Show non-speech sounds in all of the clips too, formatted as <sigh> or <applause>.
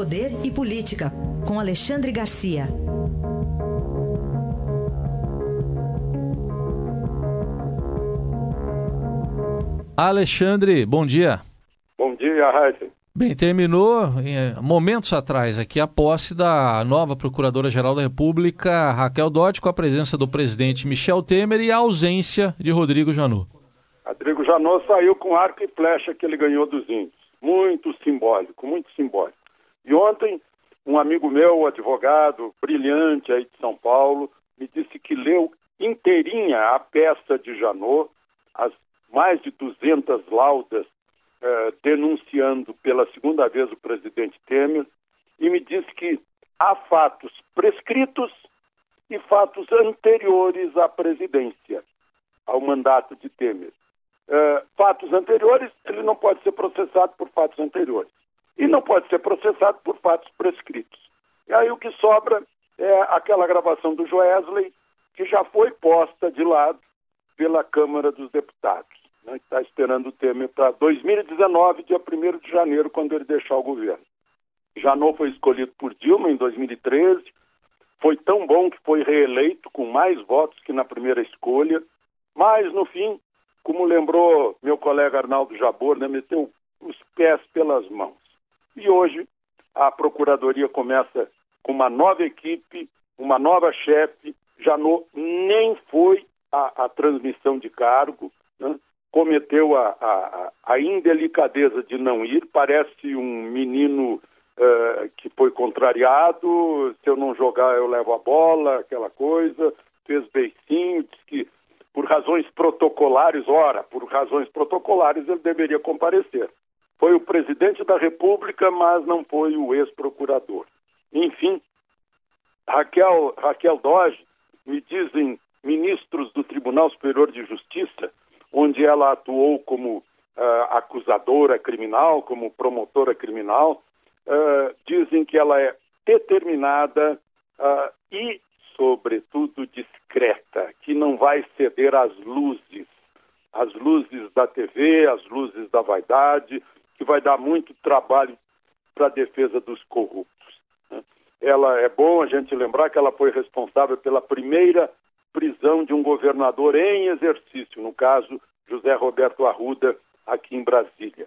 Poder e Política, com Alexandre Garcia. Alexandre, bom dia. Bom dia, Raíssa. Bem, terminou eh, momentos atrás aqui a posse da nova Procuradora-Geral da República, Raquel Dodge, com a presença do presidente Michel Temer e a ausência de Rodrigo Janot. Rodrigo Janot saiu com arco e flecha que ele ganhou dos índios. Muito simbólico, muito simbólico. E ontem, um amigo meu, advogado, brilhante aí de São Paulo, me disse que leu inteirinha a peça de Janot, as mais de 200 laudas eh, denunciando pela segunda vez o presidente Temer e me disse que há fatos prescritos e fatos anteriores à presidência, ao mandato de Temer. Uh, fatos anteriores, ele não pode ser processado por fatos anteriores. E não pode ser processado por fatos prescritos. E aí o que sobra é aquela gravação do Joesley, que já foi posta de lado pela Câmara dos Deputados né, está esperando o Temer para 2019, dia 1 de janeiro, quando ele deixar o governo. Janot foi escolhido por Dilma em 2013, foi tão bom que foi reeleito com mais votos que na primeira escolha, mas no fim, como lembrou meu colega Arnaldo Jabor, né, meteu os pés pelas mãos. E hoje a Procuradoria começa com uma nova equipe, uma nova chefe, Janot nem foi a, a transmissão de cargo, né? cometeu a, a, a, indelicadeza de não ir, parece um menino uh, que foi contrariado, se eu não jogar eu levo a bola, aquela coisa, fez beicinho, disse que por razões protocolares, ora, por razões protocolares ele deveria comparecer. Foi o presidente da República, mas não foi o ex-procurador. Enfim, Raquel, Raquel Doge, me dizem ministros do Tribunal Superior de Justiça, onde ela atuou como uh, acusadora criminal, como promotora criminal, uh, dizem que ela é determinada uh, e, sobretudo, discreta, que não vai ceder às luzes, às luzes da TV, às luzes da vaidade, que vai dar muito trabalho para a defesa dos corruptos. Né? Ela é bom a gente lembrar que ela foi responsável pela primeira prisão de um governador em exercício, no caso José Roberto Arruda, aqui em Brasília.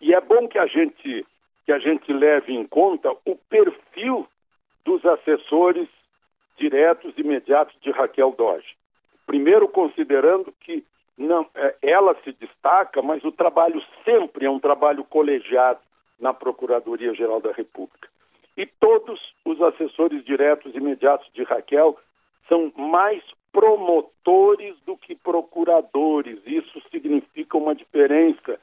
E é bom que a gente que a gente leve em conta o perfil dos assessores diretos e imediatos de Raquel Doge. Primeiro, considerando que não, é, ela se destaca, mas o trabalho sempre é um trabalho colegiado na Procuradoria-Geral da República. E todos os assessores diretos e imediatos de Raquel são mais promotores do que procuradores. Isso significa uma diferença.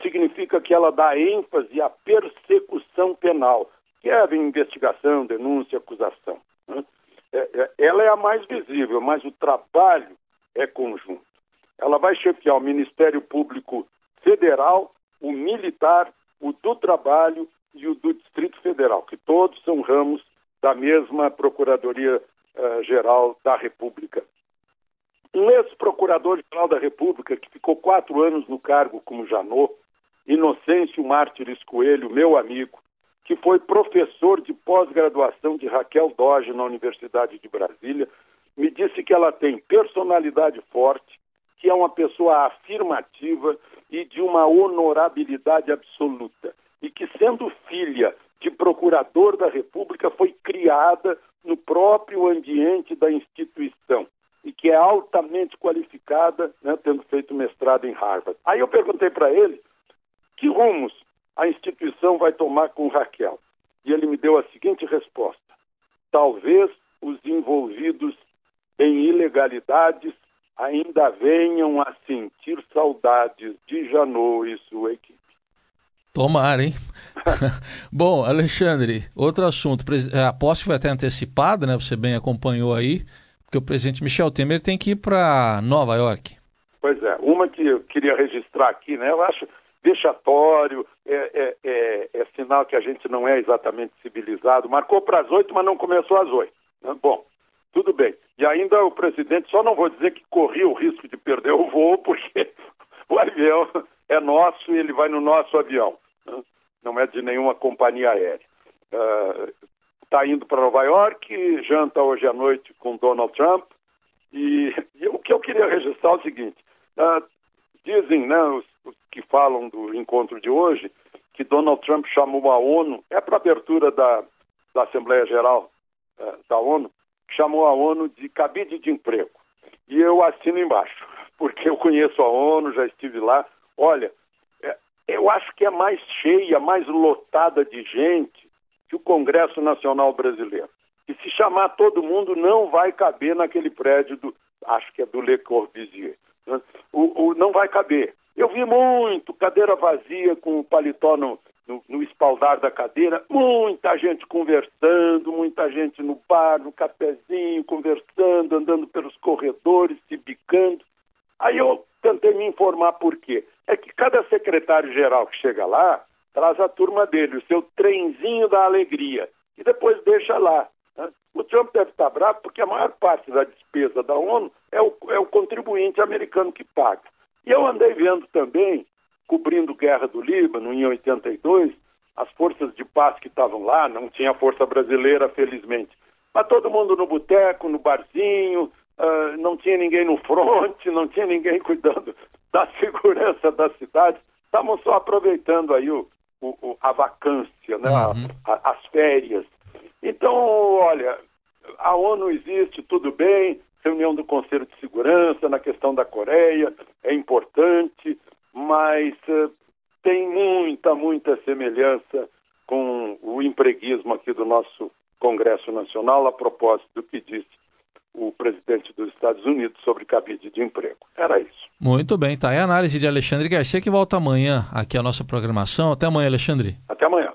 Significa que ela dá ênfase à persecução penal, que é a investigação, denúncia, acusação. Né? É, é, ela é a mais visível, mas o trabalho é conjunto. Ela vai chefiar o Ministério Público Federal, o militar, o do trabalho e o do Distrito Federal, que todos são ramos da mesma Procuradoria uh, Geral da República. Um ex-procurador-geral da República, que ficou quatro anos no cargo como Janot, Inocêncio Mártires Coelho, meu amigo, que foi professor de pós-graduação de Raquel Doge na Universidade de Brasília, me disse que ela tem personalidade forte, que é uma pessoa afirmativa e de uma honorabilidade absoluta, e que, sendo filha de procurador da República, foi criada no próprio ambiente da instituição e que é altamente qualificada, né, tendo feito mestrado em Harvard. Aí eu perguntei para ele que rumos a instituição vai tomar com Raquel. E ele me deu a seguinte resposta: talvez os envolvidos em ilegalidades ainda venham a sentir saudades de Janot e sua equipe. Tomara, hein? <laughs> <laughs> Bom, Alexandre, outro assunto. A posse foi até antecipada, né? Você bem acompanhou aí, porque o presidente Michel Temer tem que ir para Nova York. Pois é, uma que eu queria registrar aqui, né? Eu acho vexatório, é, é, é, é sinal que a gente não é exatamente civilizado. Marcou para as oito, mas não começou às oito. Né? Bom, tudo bem. E ainda o presidente, só não vou dizer que corria o risco de perder o voo, porque <laughs> o avião é nosso e ele vai no nosso avião. Né? não é de nenhuma companhia aérea. Está uh, indo para Nova York, janta hoje à noite com Donald Trump. E, e o que eu queria registrar é o seguinte: uh, dizem né, os, os, que falam do encontro de hoje que Donald Trump chamou a ONU, é para abertura da, da Assembleia Geral uh, da ONU, chamou a ONU de cabide de emprego. E eu assino embaixo, <laughs> porque eu conheço a ONU, já estive lá. Olha, é, eu acho que é mais cheia, mais lotada de gente que o Congresso Nacional Brasileiro. E se chamar todo mundo, não vai caber naquele prédio do, acho que é do Le Corbusier. Né? O, o, não vai caber. Eu vi muito cadeira vazia com o paletó no, no, no, espaldar da cadeira, muita gente conversando, muita gente no bar, no cafezinho, conversando, andando pelos corredores, se bicando. Aí eu tentei me informar por quê. É que cada secretário-geral que chega lá traz a turma dele, o seu trenzinho da alegria, e depois deixa lá. Né? O Trump deve estar bravo porque a maior parte da despesa da ONU é o, é o contribuinte americano que paga. E eu andei vendo também cobrindo guerra do Líbano em 82, as forças de paz que estavam lá, não tinha força brasileira, felizmente. Mas todo mundo no boteco, no barzinho, uh, não tinha ninguém no fronte, não tinha ninguém <laughs> cuidando da segurança da cidade. Estavam só aproveitando aí o, o, a vacância, né? Uhum. A, a, as férias. Então, olha, a ONU existe, tudo bem, reunião do Conselho de Segurança na questão da Coreia é importante, mas uh, tem muita, muita semelhança com o empreguismo aqui do nosso Congresso Nacional, a propósito do que disse o presidente dos Estados Unidos sobre cabide de emprego. Era isso. Muito bem, tá. É a análise de Alexandre Garcia que volta amanhã aqui à nossa programação. Até amanhã, Alexandre. Até amanhã.